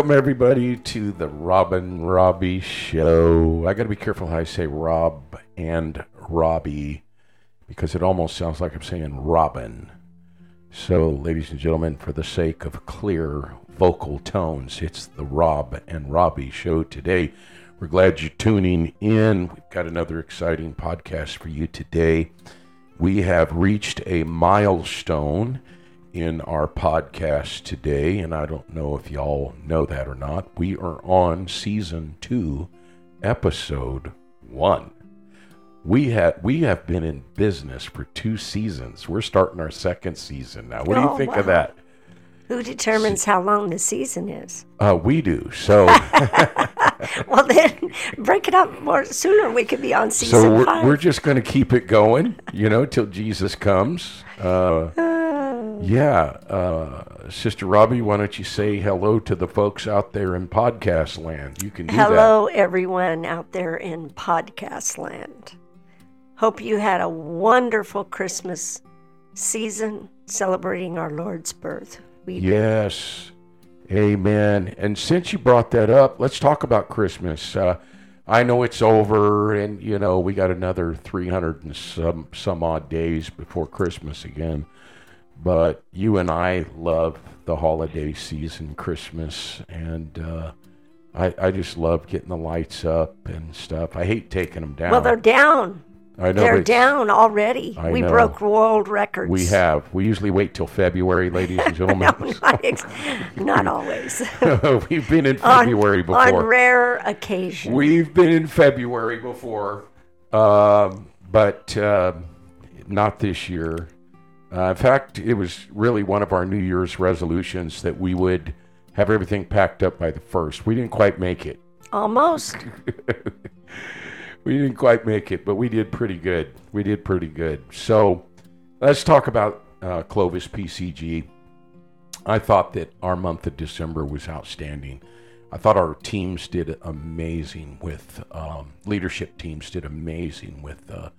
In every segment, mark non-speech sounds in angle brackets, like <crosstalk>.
Welcome everybody to the Robin Robbie Show. I got to be careful how I say Rob and Robbie because it almost sounds like I'm saying Robin. So, ladies and gentlemen, for the sake of clear vocal tones, it's the Rob and Robbie Show today. We're glad you're tuning in. We've got another exciting podcast for you today. We have reached a milestone in our podcast today, and I don't know if y'all know that or not. We are on season two, episode one. We have we have been in business for two seasons. We're starting our second season now. What do you Oh, think wow. of that? Who determines how long the season is? Uh, we do. So <laughs> Well, then break it up more sooner. We could be on season so we're, 5 we're just going to keep it going, you know, till Jesus comes. Uh, yeah, uh, Sister Robbie, why don't you say hello to the folks out there in podcast land? You can do that. Hello, everyone out there in podcast land. Hope you had a wonderful Christmas season celebrating our Lord's birth. We Yes. Amen. And since you brought that up, let's talk about Christmas. Uh, I know it's over, and you know we got another three hundred and some some odd days before Christmas again. But you and I love the holiday season, Christmas, and uh, I I just love getting the lights up and stuff. I hate taking them down. well, they're down. I know They're down already. I we know. broke world records. We have. We usually wait till February, ladies and <laughs> gentlemen. not, ex- not always. <laughs> We've been in <laughs> On- February before. On rare occasions. We've been in February before, um, but um not this year. Uh, in fact, it was really one of our New Year's resolutions that we would have everything packed up by the first. We didn't quite make it. Almost. <laughs> We didn't quite make it, but we did pretty good. We did pretty good. So let's talk about uh, Clovis PCG. I thought that our month of December was outstanding. I thought our teams did amazing with um, leadership teams did amazing with uh,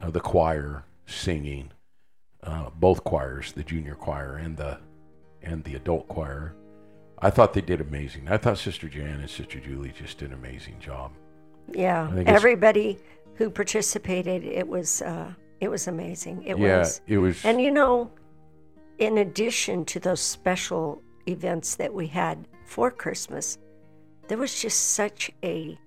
uh, the choir singing, uh, both choirs, the junior choir and the and the adult choir. I thought they did amazing. I thought Sister Jan and Sister Julie just did an amazing job. Yeah, everybody who participated, it was uh, it was amazing. It yeah, was, it was. and you know, in addition to those special events that we had for Christmas, there was just such a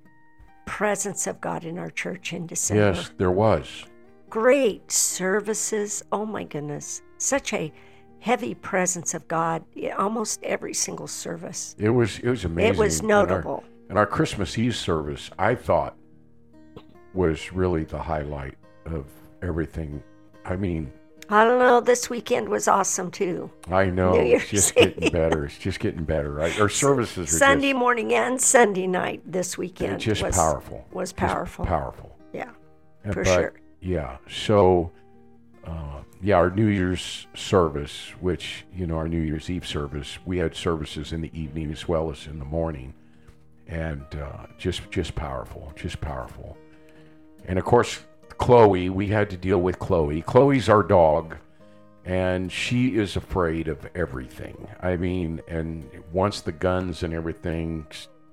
presence of God in our church in December. yes, there was. Great services. Oh my goodness, such a heavy presence of God almost every single service. It was. It was amazing. It was And our- notable. And our Christmas Eve service, I thought, was really the highlight of everything. I mean, I don't know. This weekend was awesome too. I know it's just getting better. It's just getting better. Right? Our services are Sunday just, morning and Sunday night this weekend just was powerful. Was Just powerful. powerful. Yeah, And- for but, sure. Yeah. So, uh, yeah, our New Year's service, which you know, our New Year's Eve service, we had services in the evening as well as in the morning, and uh, just just powerful, just powerful. And of course, Chloe, we had to deal with Chloe. Chloe's our dog, and she is afraid of everything. I mean, and once the guns and everything,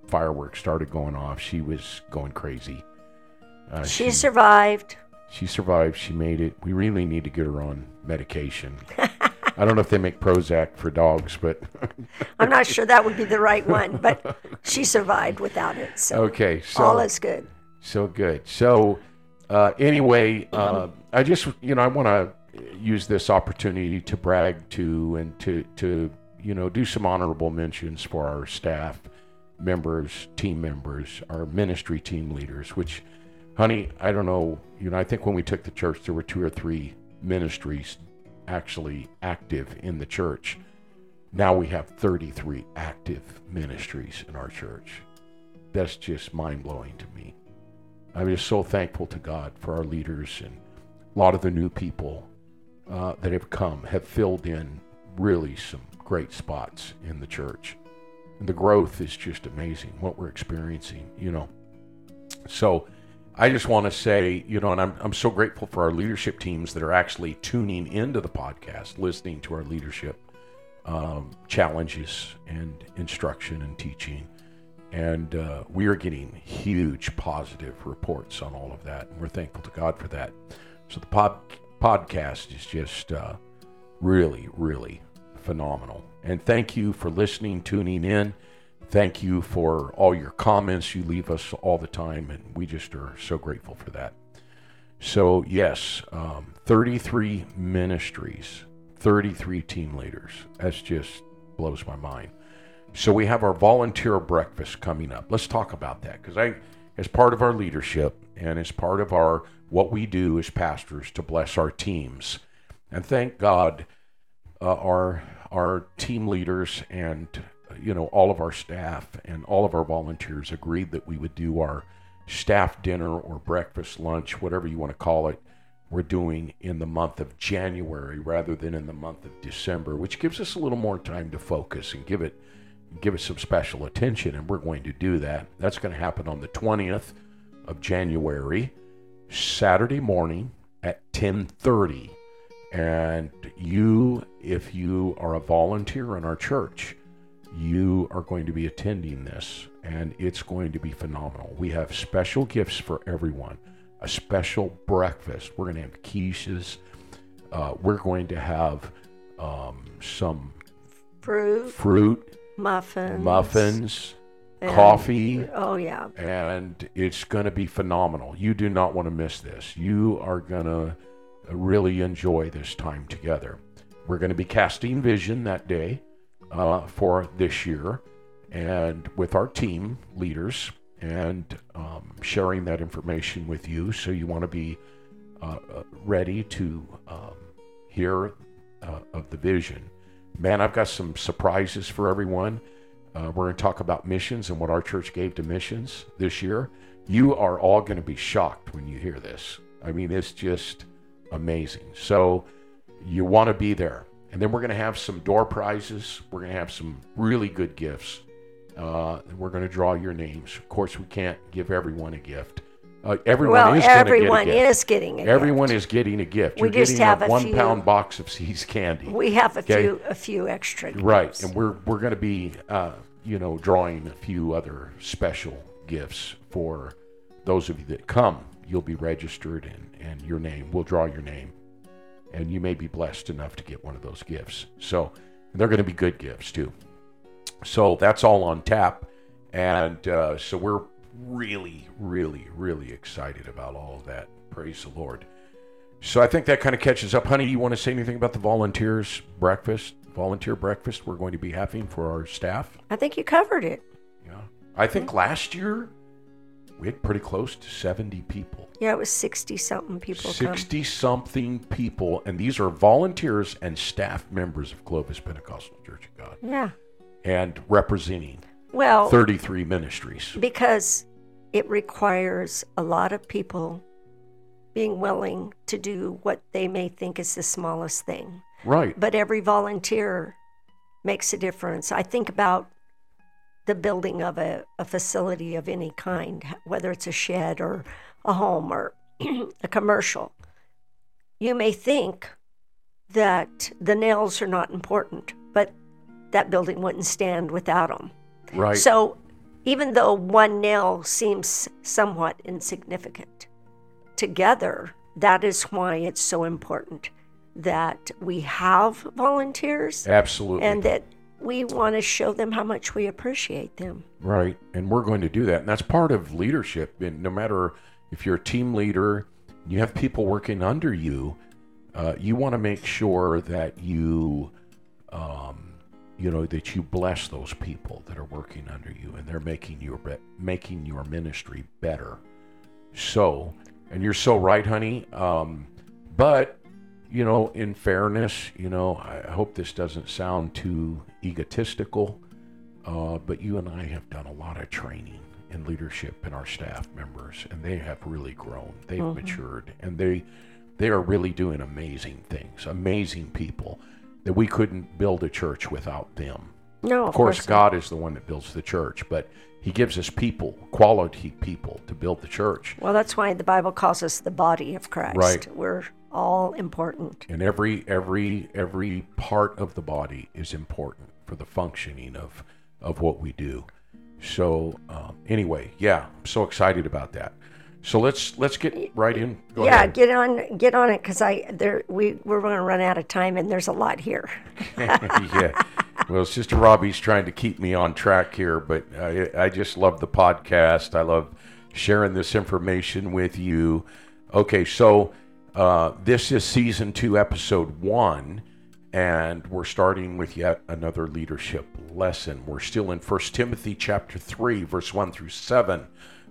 fireworks started going off, she was going crazy. Uh, She survived. She survived. She made it. We really need to get her on medication. I don't know if they make Prozac for dogs, but <laughs> I'm not sure that would be the right one, but she survived without it. So okay. So all is good. so good. So uh, anyway, uh, I just you know I want to use this opportunity to brag to and to to you know do some honorable mentions for our staff members, team members, our ministry team leaders. Which, honey, I don't know. You know, I think when we took the church, there were two or three ministries actually active in the church. Now we have 33 active ministries in our church. That's just mind blowing to me. I'm just so thankful to God for our leaders and a lot of the new people uh, that have come have filled in really some great spots in the church. And the growth is just amazing, what we're experiencing, you know. So I just want to say, you know, and I'm, I'm so grateful for our leadership teams that are actually tuning into the podcast, listening to our leadership. um, challenges and instruction and teaching. And uh, we are getting huge positive reports on all of that. And we're thankful to God for that. So the pod, podcast is just uh, really, really phenomenal. And thank you for listening, tuning in. Thank you for all your comments you leave us all the time. And we just are so grateful for that. So, yes, um, 33 ministries, 33 team leaders. That's just blows my mind. So, we have our volunteer breakfast coming up. Let's talk about that because I, as part of our leadership and as part of our what we do as pastors to bless our teams, and thank God, uh, our our team leaders and you know all of our staff and all of our volunteers agreed that we would do our staff dinner or breakfast, lunch, whatever you want to call it, we're doing in the month of January rather than in the month of December, which gives us a little more time to focus and give it give it some special attention and we're going to do that. That's going to happen on the 20th of January, Saturday morning at 10:30. And you if you are a volunteer in our church, you are going to be attending this and it's going to be phenomenal. We have special gifts for everyone, a special breakfast. We're going to have quiches. Uh, we're going to have um, some Fruit, fruit, muffins. muffins, and- coffee, Oh, yeah. and it's going to be phenomenal. You do not want to miss this. You are going to really enjoy this time together. We're going to be casting vision that day uh, for this year and with our team leaders and um, sharing that information with you. So you want to be uh, uh, ready to um, hear uh, of the vision. Man, I've got some surprises for everyone. Uh, we're going to talk about missions and what our church gave to missions this year. You are all going to be shocked when you hear this. I mean, it's just amazing. So you want to be there. And then we're going to have some door prizes. We're going to have some really good gifts. Uh, and we're going to draw your names. Of course, we can't give everyone a gift. Uh, everyone Well, is going to everyone get a gift. is getting a gift. Everyone gift. is getting a gift. We You're just getting have a a one pound box of See's candy. We have a Okay. few a few extra. Right, and we're we're going to be, uh, you know, drawing a few other special gifts for those of you that come. You'll be registered, and and your name. We'll draw your name, and you may be blessed enough to get one of those gifts. So they're going to be good gifts too. So that's all on tap, and uh, so we're really, really, really excited about all of that. Praise the Lord. So I think that kind of catches up. Honey, you want to say anything about the volunteers breakfast, volunteer breakfast we're going to be having for our staff? I think you covered it. Yeah. I think last year we had pretty close to 70 people. Yeah, it was sixty something people 60 something people, and these are volunteers and staff members of Clovis Pentecostal Church of God Yeah. and representing Well, 33 ministries. because it requires a lot of people being willing to do what they may think is the smallest thing. Right. But every volunteer makes a difference. I think about the building of a, a facility of any kind, whether it's a shed or a home or <clears throat> a commercial. You may think that the nails are not important, but that building wouldn't stand without them. Right. So even though one nail seems somewhat insignificant, together, that is why it's so important that we have volunteers Absolutely. and that we want to show them how much we appreciate them. Right. And we're going to do that. And that's part of leadership. And no matter if you're a team leader, you have people working under you, uh, you want to make sure that you, um, you know, that you bless those people that are working under you and they're making your, be- making your ministry better. So, and you're so right, honey. Um, but, you know, in fairness, you know, I hope this doesn't sound too egotistical. Uh, but you and I have done a lot of training in leadership in our staff members, and they have really grown. They've matured, and they they are really doing amazing things. Amazing people that we couldn't build a church without them. No, Of course, not. God is the one that builds the church, but He gives us people, quality people, to build the church. Well, that's why the Bible calls us the body of Christ. Right. We're all important. And every every every part of the body is important for the functioning of of what we do. So um, anyway, yeah, I'm so excited about that. So let's let's get right in. Go yeah, ahead. get on get on it because I there we we're going to run out of time and there's a lot here. <laughs> <laughs> yeah. Well, Sister Robbie's trying to keep me on track here, but I, I just love the podcast. I love sharing this information with you. Okay, so uh, this is season two, episode one, and we're starting with yet another leadership lesson. We're still in First Timothy chapter three, verse one through seven.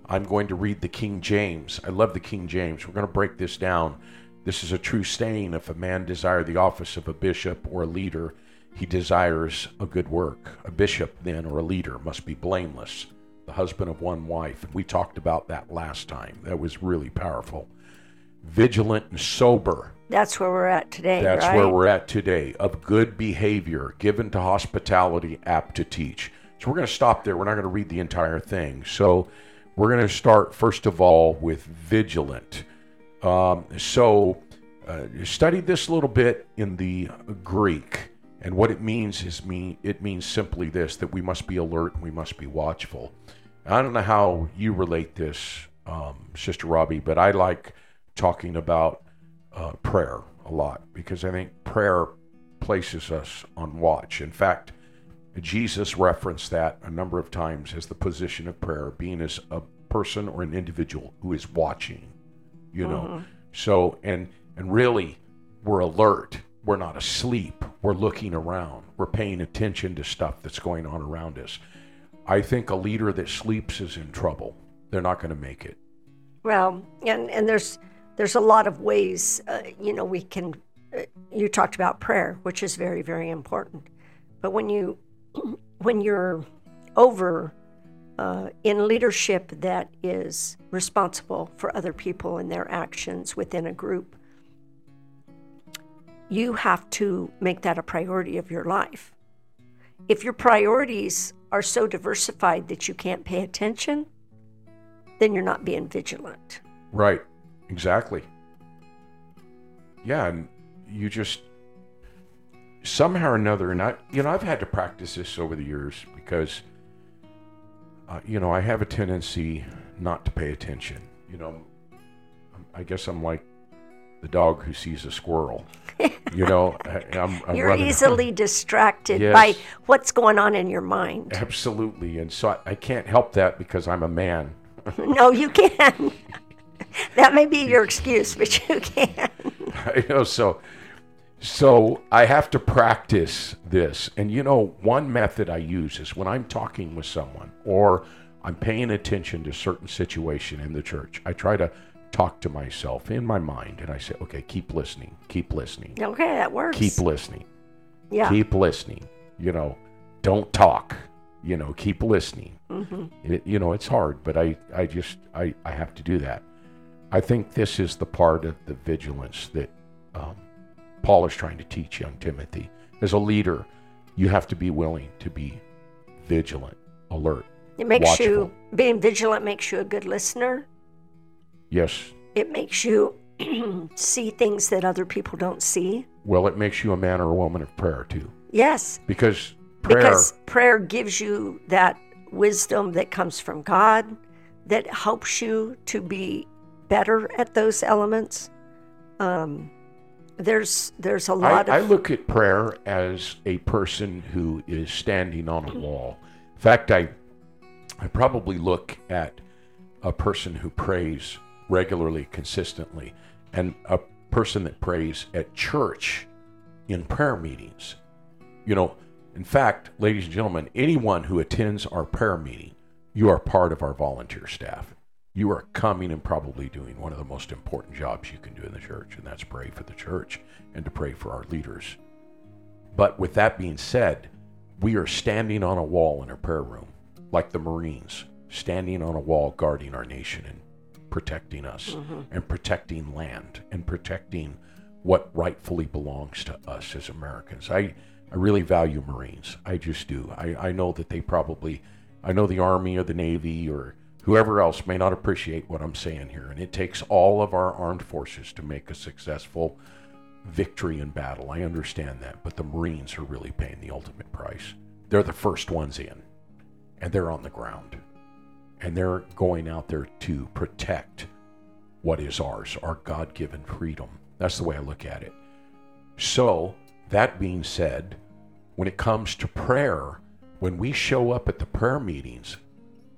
I'm going to read the King James. I love the King James. We're going to break this down. This is a true saying. If a man desire the office of a bishop or a leader, he desires a good work. A bishop, then, or a leader must be blameless, the husband of one wife. We talked about that last time. That was really powerful. Vigilant and sober. That's where we're at today. That's right? where we're at today. Of good behavior, given to hospitality, apt to teach. So we're going to stop there. We're not going to read the entire thing. So we're going to start, first of all, with vigilant. Um, so uh, studied this a little bit in the Greek. And what it means is me it means simply this that we must be alert and we must be watchful. I don't know how you relate this, um, Sister Robbie, but I like talking about uh, prayer a lot because I think prayer places us on watch. In fact, Jesus referenced that a number of times as the position of prayer, being as a person or an individual who is watching, you know. So and and really we're alert. We're not asleep. We're looking around. We're paying attention to stuff that's going on around us. I think a leader that sleeps is in trouble. They're not going to make it. Well, and and there's there's a lot of ways, uh, you know, we can. Uh, you talked about prayer, which is very very important, but when you <clears throat> when you're over uh, in leadership that is responsible for other people and their actions within a group, you have to make that a priority of your life. If your priorities are so diversified that you can't pay attention, then you're not being vigilant. Right. Exactly. Yeah, and you just somehow or another, and I, you know, I've had to practice this over the years because, uh, you know, I have a tendency not to pay attention. You know, I guess I'm like the dog who sees a squirrel. <laughs> You know, I- I'm, I'm You're easily distracted Yes. by what's going on in your mind. Absolutely, and so I, I can't help that because I'm a man. <laughs> no, you can. <laughs> <laughs> that may be your excuse, but you can. I <laughs> know. So, so I have to practice this. And you know, one method I use is when I'm talking with someone or I'm paying attention to a certain situation in the church. I try to talk to myself in my mind, and I say, "Okay, keep listening. Keep listening. Okay, that works. Keep listening. yeah. Keep listening. You know, don't talk. You know, keep listening." hmm It, you know, it's hard, but I, I just, I, I have to do that. I think this is the part of the vigilance that um, Paul is trying to teach young Timothy. As a leader, you have to be willing to be vigilant, alert. It makes you Watchful. being vigilant makes you a good listener. Yes. It makes you <clears throat> see things that other people don't see. Well, it makes you a man or a woman of prayer too, Yes, because prayer. because prayer gives you that wisdom that comes from God that helps you to be better at those elements. Um, there's there's a I, lot I of look at prayer as a person who is standing on a wall. In fact, I, I probably look at a person who prays regularly, consistently, and a person that prays at church in prayer meetings. You know, in fact, ladies and gentlemen, anyone who attends our prayer meeting, you are part of our volunteer staff. You are coming and probably doing one of the most important jobs you can do in the church, and that's pray for the church and to pray for our leaders. But with that being said, we are standing on a wall in our prayer room, like the Marines, standing on a wall guarding our nation and protecting us mm-hmm. and protecting land and protecting what rightfully belongs to us as Americans. I, I really value Marines. I just do. I, I know that they probably, I know the Army or the Navy or whoever else may not appreciate what I'm saying here. And it takes all of our armed forces to make a successful victory in battle. I understand that. But the Marines are really paying the ultimate price. They're the first ones in, and they're on the ground. And they're going out there to protect what is ours, our God given freedom. That's the way I look at it. So, that being said, when it comes to prayer, when we show up at the prayer meetings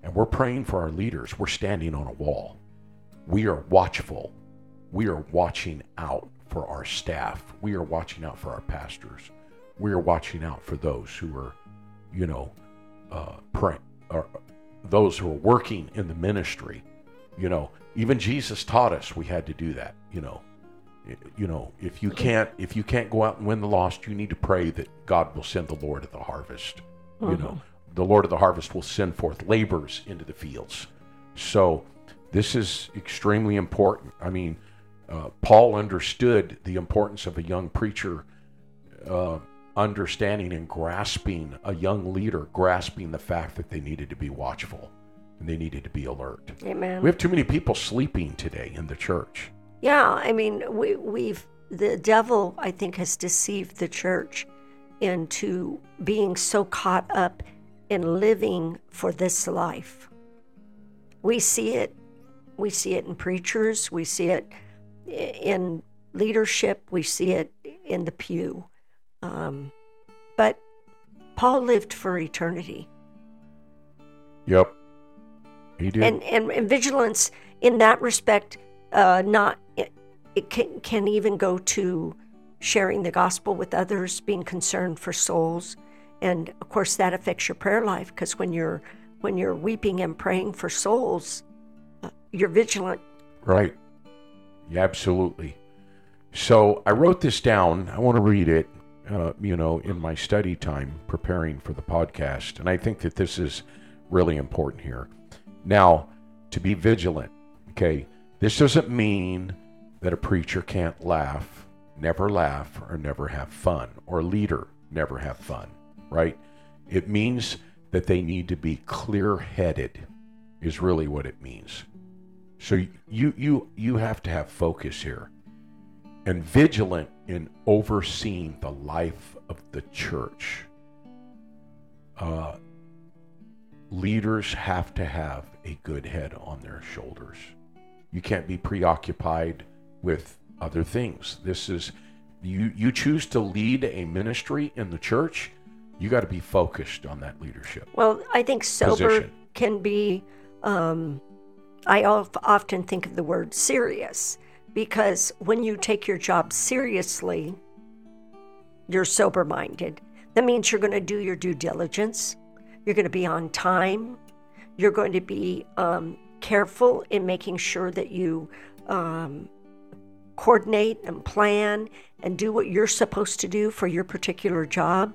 and we're praying for our leaders, we're standing on a wall. We are watchful. We are watching out for our staff. We are watching out for our pastors. We are watching out for those who are, you know, uh, praying, or those who are working in the ministry. You know, even Jesus taught us we had to do that. You know, you know, if you can't if you can't go out and win the lost, you need to pray that God will send the Lord of the harvest. You know, Mm-hmm. The Lord of the harvest will send forth laborers into the fields. So this is extremely important. I mean, uh, Paul understood the importance of a young preacher uh, understanding and grasping a young leader, grasping the fact that they needed to be watchful and they needed to be alert. Amen. We have too many people sleeping today in the church. Yeah, I mean, we, we've the devil, I think, has deceived the church into being so caught up in living for this life. We see it. We see it in preachers. We see it in leadership. We see it in the pew. Um, but Paul lived for eternity. Yep. He did. and, and and vigilance in that respect uh, not it, it can, can even go to sharing the gospel with others being concerned for souls and of course that affects your prayer life because when you're when you're weeping and praying for souls uh, you're vigilant Right. Yeah, absolutely. So I wrote this down. I want to read it, uh, you know, in my study time preparing for the podcast. And I think that this is really important here. Now, to be vigilant, okay, this doesn't mean that a preacher can't laugh, never laugh, or never have fun, or leader never have fun, right? It means that they need to be clear headed, is really what it means. So you you you have to have focus here and vigilant in overseeing the life of the church. Uh, leaders have to have a good head on their shoulders. You can't be preoccupied with other things. This is you you choose to lead a ministry in the church, you got to be focused on that leadership. well i think sober Position. can be um, i often think of the word serious because when you take your job seriously you're sober minded. That means you're going to do your due diligence. You're going to be on time. You're going to be um, careful in making sure that you um, coordinate and plan and do what you're supposed to do for your particular job.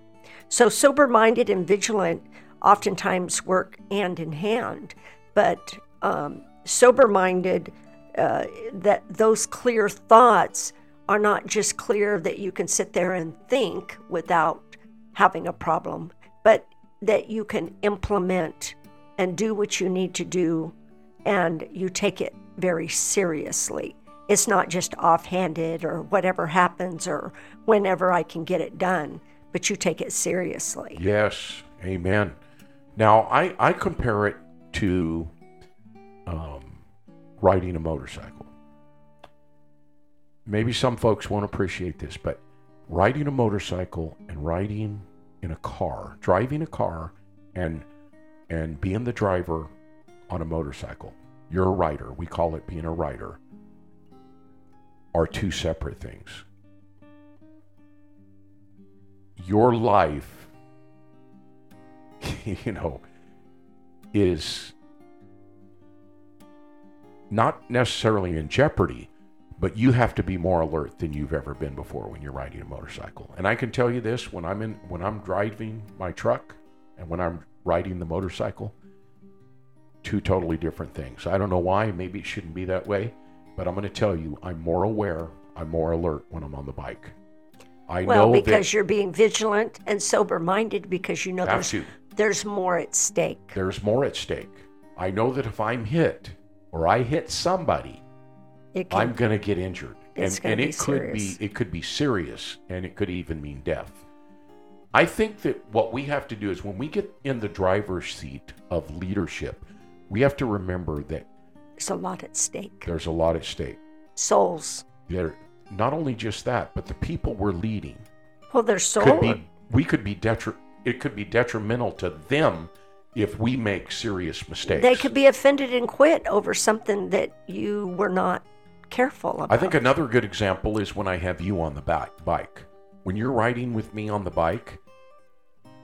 So, sober minded and vigilant oftentimes work hand in hand, but um, sober minded, uh, that those clear thoughts are not just clear that you can sit there and think without having a problem, but that you can implement and do what you need to do and you take it very seriously. It's not just offhanded or whatever happens or whenever I can get it done, but you take it seriously. Yes, amen. Now, I, I compare it to um, riding a motorcycle. Maybe some folks won't appreciate this, but riding a motorcycle and riding in a car, driving a car and and being the driver on a motorcycle, you're a rider. We call it being a rider. Are two separate things. Your life <laughs> you know, is not necessarily in jeopardy, but you have to be more alert than you've ever been before when you're riding a motorcycle. And I can tell you this: when I'm in, when I'm driving my truck, and when I'm riding the motorcycle, two totally different things. I don't know why. Maybe it shouldn't be that way, but I'm going to tell you, I'm more aware, I'm more alert when I'm on the bike. I Well, know because you're being vigilant and sober minded because you know there's, to. there's more at stake. There's more at stake. I know that if I'm hit or I hit somebody, can, I'm going to get injured. And and it could be it could be serious and it could even mean death. I think that what we have to do is when we get in the driver's seat of leadership, we have to remember that there's a lot at stake. there's a lot at stake. Souls. There not only just that, but the people we're leading Well, their soul. could be we could be detri- it could be detrimental to them if we make serious mistakes. They could be offended and quit over something that you were not careful about. I think another good example is when I have you on the back bike. When you're riding with me on the bike,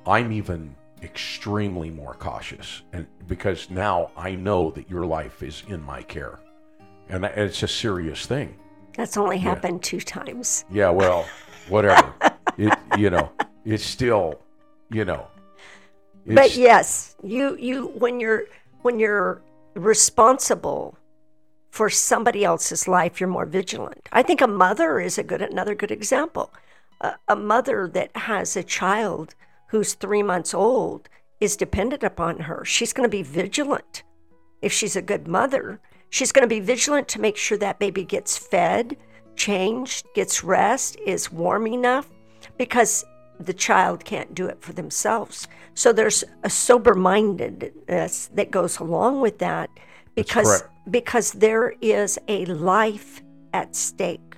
I'm even extremely more cautious, and because now I know that your life is in my care, and it's a serious thing. That's only happened two times. Yeah, well, whatever. it you know, it's still, you know, but yes, you you when you're when you're responsible for somebody else's life, you're more vigilant. I think a mother is a good another good example. A, a mother that has a child who's three months old is dependent upon her. She's going to be vigilant. If she's a good mother, she's going to be vigilant to make sure that baby gets fed, changed, gets rest, is warm enough, because the child can't do it for themselves. So there's a sober mindedness that goes along with that because because there is a life at stake.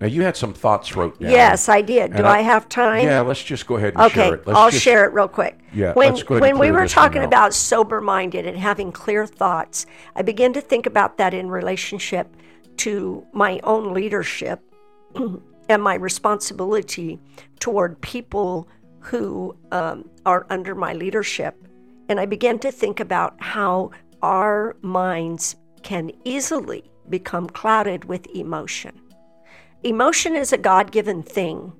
Now you had some thoughts wrote down. Yes, I did. Do I, I- have time? Yeah, let's just go ahead and Okay, share it. Let's I'll just- share it real quick. Yeah, when let's go ahead and when we were talking about sober minded and having clear thoughts, I began to think about that in relationship to my own leadership <clears throat> and my responsibility toward people who um, are under my leadership. And I began to think about how our minds can easily become clouded with emotion. Emotion is a God given thing,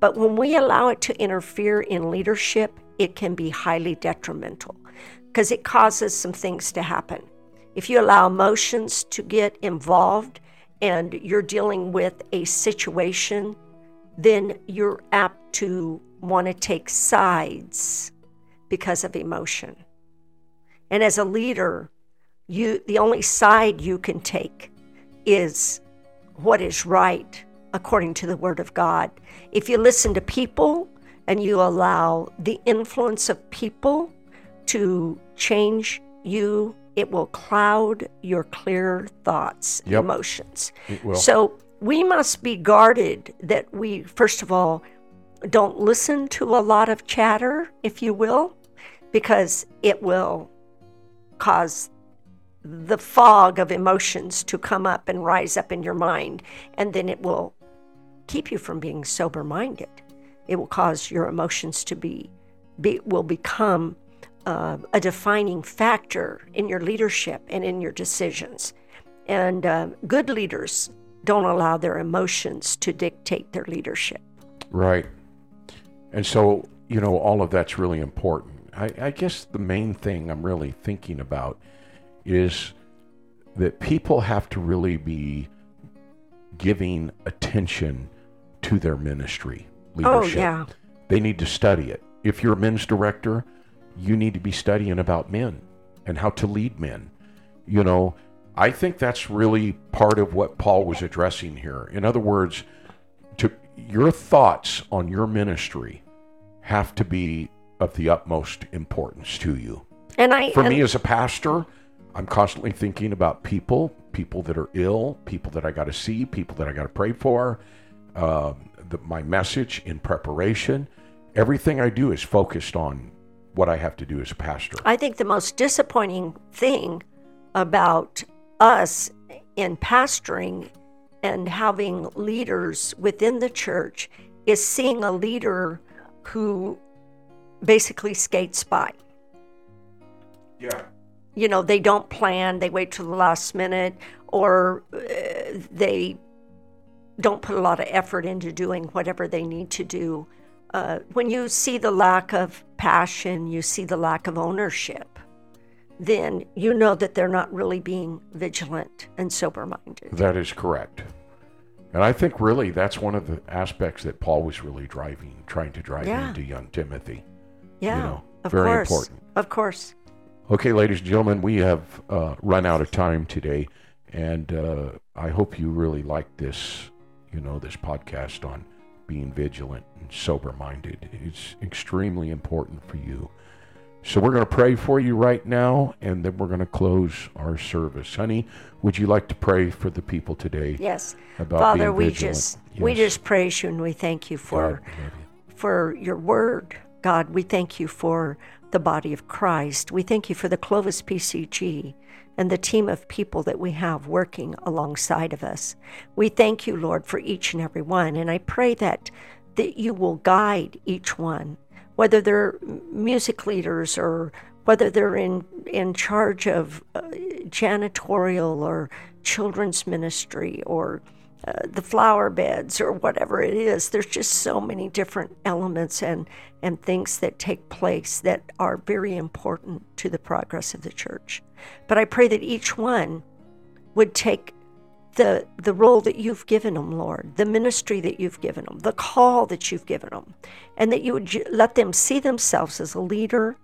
but when we allow it to interfere in leadership, it can be highly detrimental because it causes some things to happen. If you allow emotions to get involved and you're dealing with a situation, then you're apt to want to take sides because of emotion. And as a leader, you the only side you can take is what is right according to the word of God. If you listen to people and you allow the influence of people to change you, it will cloud your clear thoughts, Yep. emotions. It will. So we must be guarded that we, first of all, don't listen to a lot of chatter, if you will, because it will cause the fog of emotions to come up and rise up in your mind, and then it will keep you from being sober minded. It will cause your emotions to be, be will become uh, a defining factor in your leadership and in your decisions. And uh, good leaders don't allow their emotions to dictate their leadership. Right. And so, you know, all of that's really important. I, I guess the main thing I'm really thinking about is that people have to really be giving attention to their ministry Oh, leadership. yeah. They need to study it. If you're a men's director, you need to be studying about men and how to lead men. You know, I think that's really part of what Paul was addressing here. In other words, to your thoughts on your ministry have to be of the utmost importance to you. And I For and- me as a pastor, I'm constantly thinking about people, people that are ill, people that I got to see, people that I got to pray for. Um, the, my message in preparation, everything I do is focused on what I have to do as a pastor. I think the most disappointing thing about us in pastoring and having leaders within the church is seeing a leader who basically skates by. Yeah. You know, they don't plan, they wait till the last minute, or uh, they don't put a lot of effort into doing whatever they need to do. Uh, when you see the lack of passion, you see the lack of ownership, then you know that they're not really being vigilant and sober minded. That is correct. And I think really that's one of the aspects that Paul was really driving, trying to drive Yeah. into young Timothy. Yeah, know, of very course. important. Of course. Okay, ladies and gentlemen, we have uh, run out of time today, and uh, I hope you really like this, you know, this podcast on being vigilant and sober-minded. It's extremely important for you. So we're going to pray for you right now, and then we're going to close our service. Honey, would you like to pray for the people today? Yes. Father, we just we just praise you and we thank you for God you. for your word. God, we thank you for the body of Christ. We thank you for the Clovis PCG and the team of people that we have working alongside of us. We thank you, Lord, for each and every one. And I pray that that you will guide each one, whether they're music leaders or whether they're in, in charge of uh, janitorial or children's ministry or uh, the flower beds or whatever it is. There's just so many different elements and, and things that take place that are very important to the progress of the church. But I pray that each one would take the, the role that you've given them, Lord, the ministry that you've given them, the call that you've given them, and that you would let them see themselves as a leader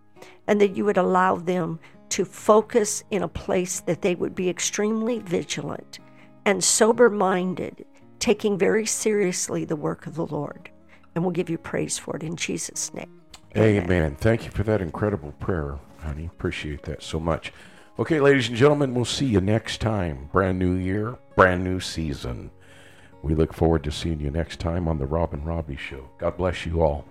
and that you would allow them to focus in a place that they would be extremely vigilant and sober minded, taking very seriously the work of the Lord. And we'll give you praise for it in Jesus' name. Amen. Thank you for that incredible prayer, honey. Appreciate that so much. Okay, ladies and gentlemen, we'll see you next time. Brand new year, brand new season. We look forward to seeing you next time on the Rob and Robbie Show. God bless you all.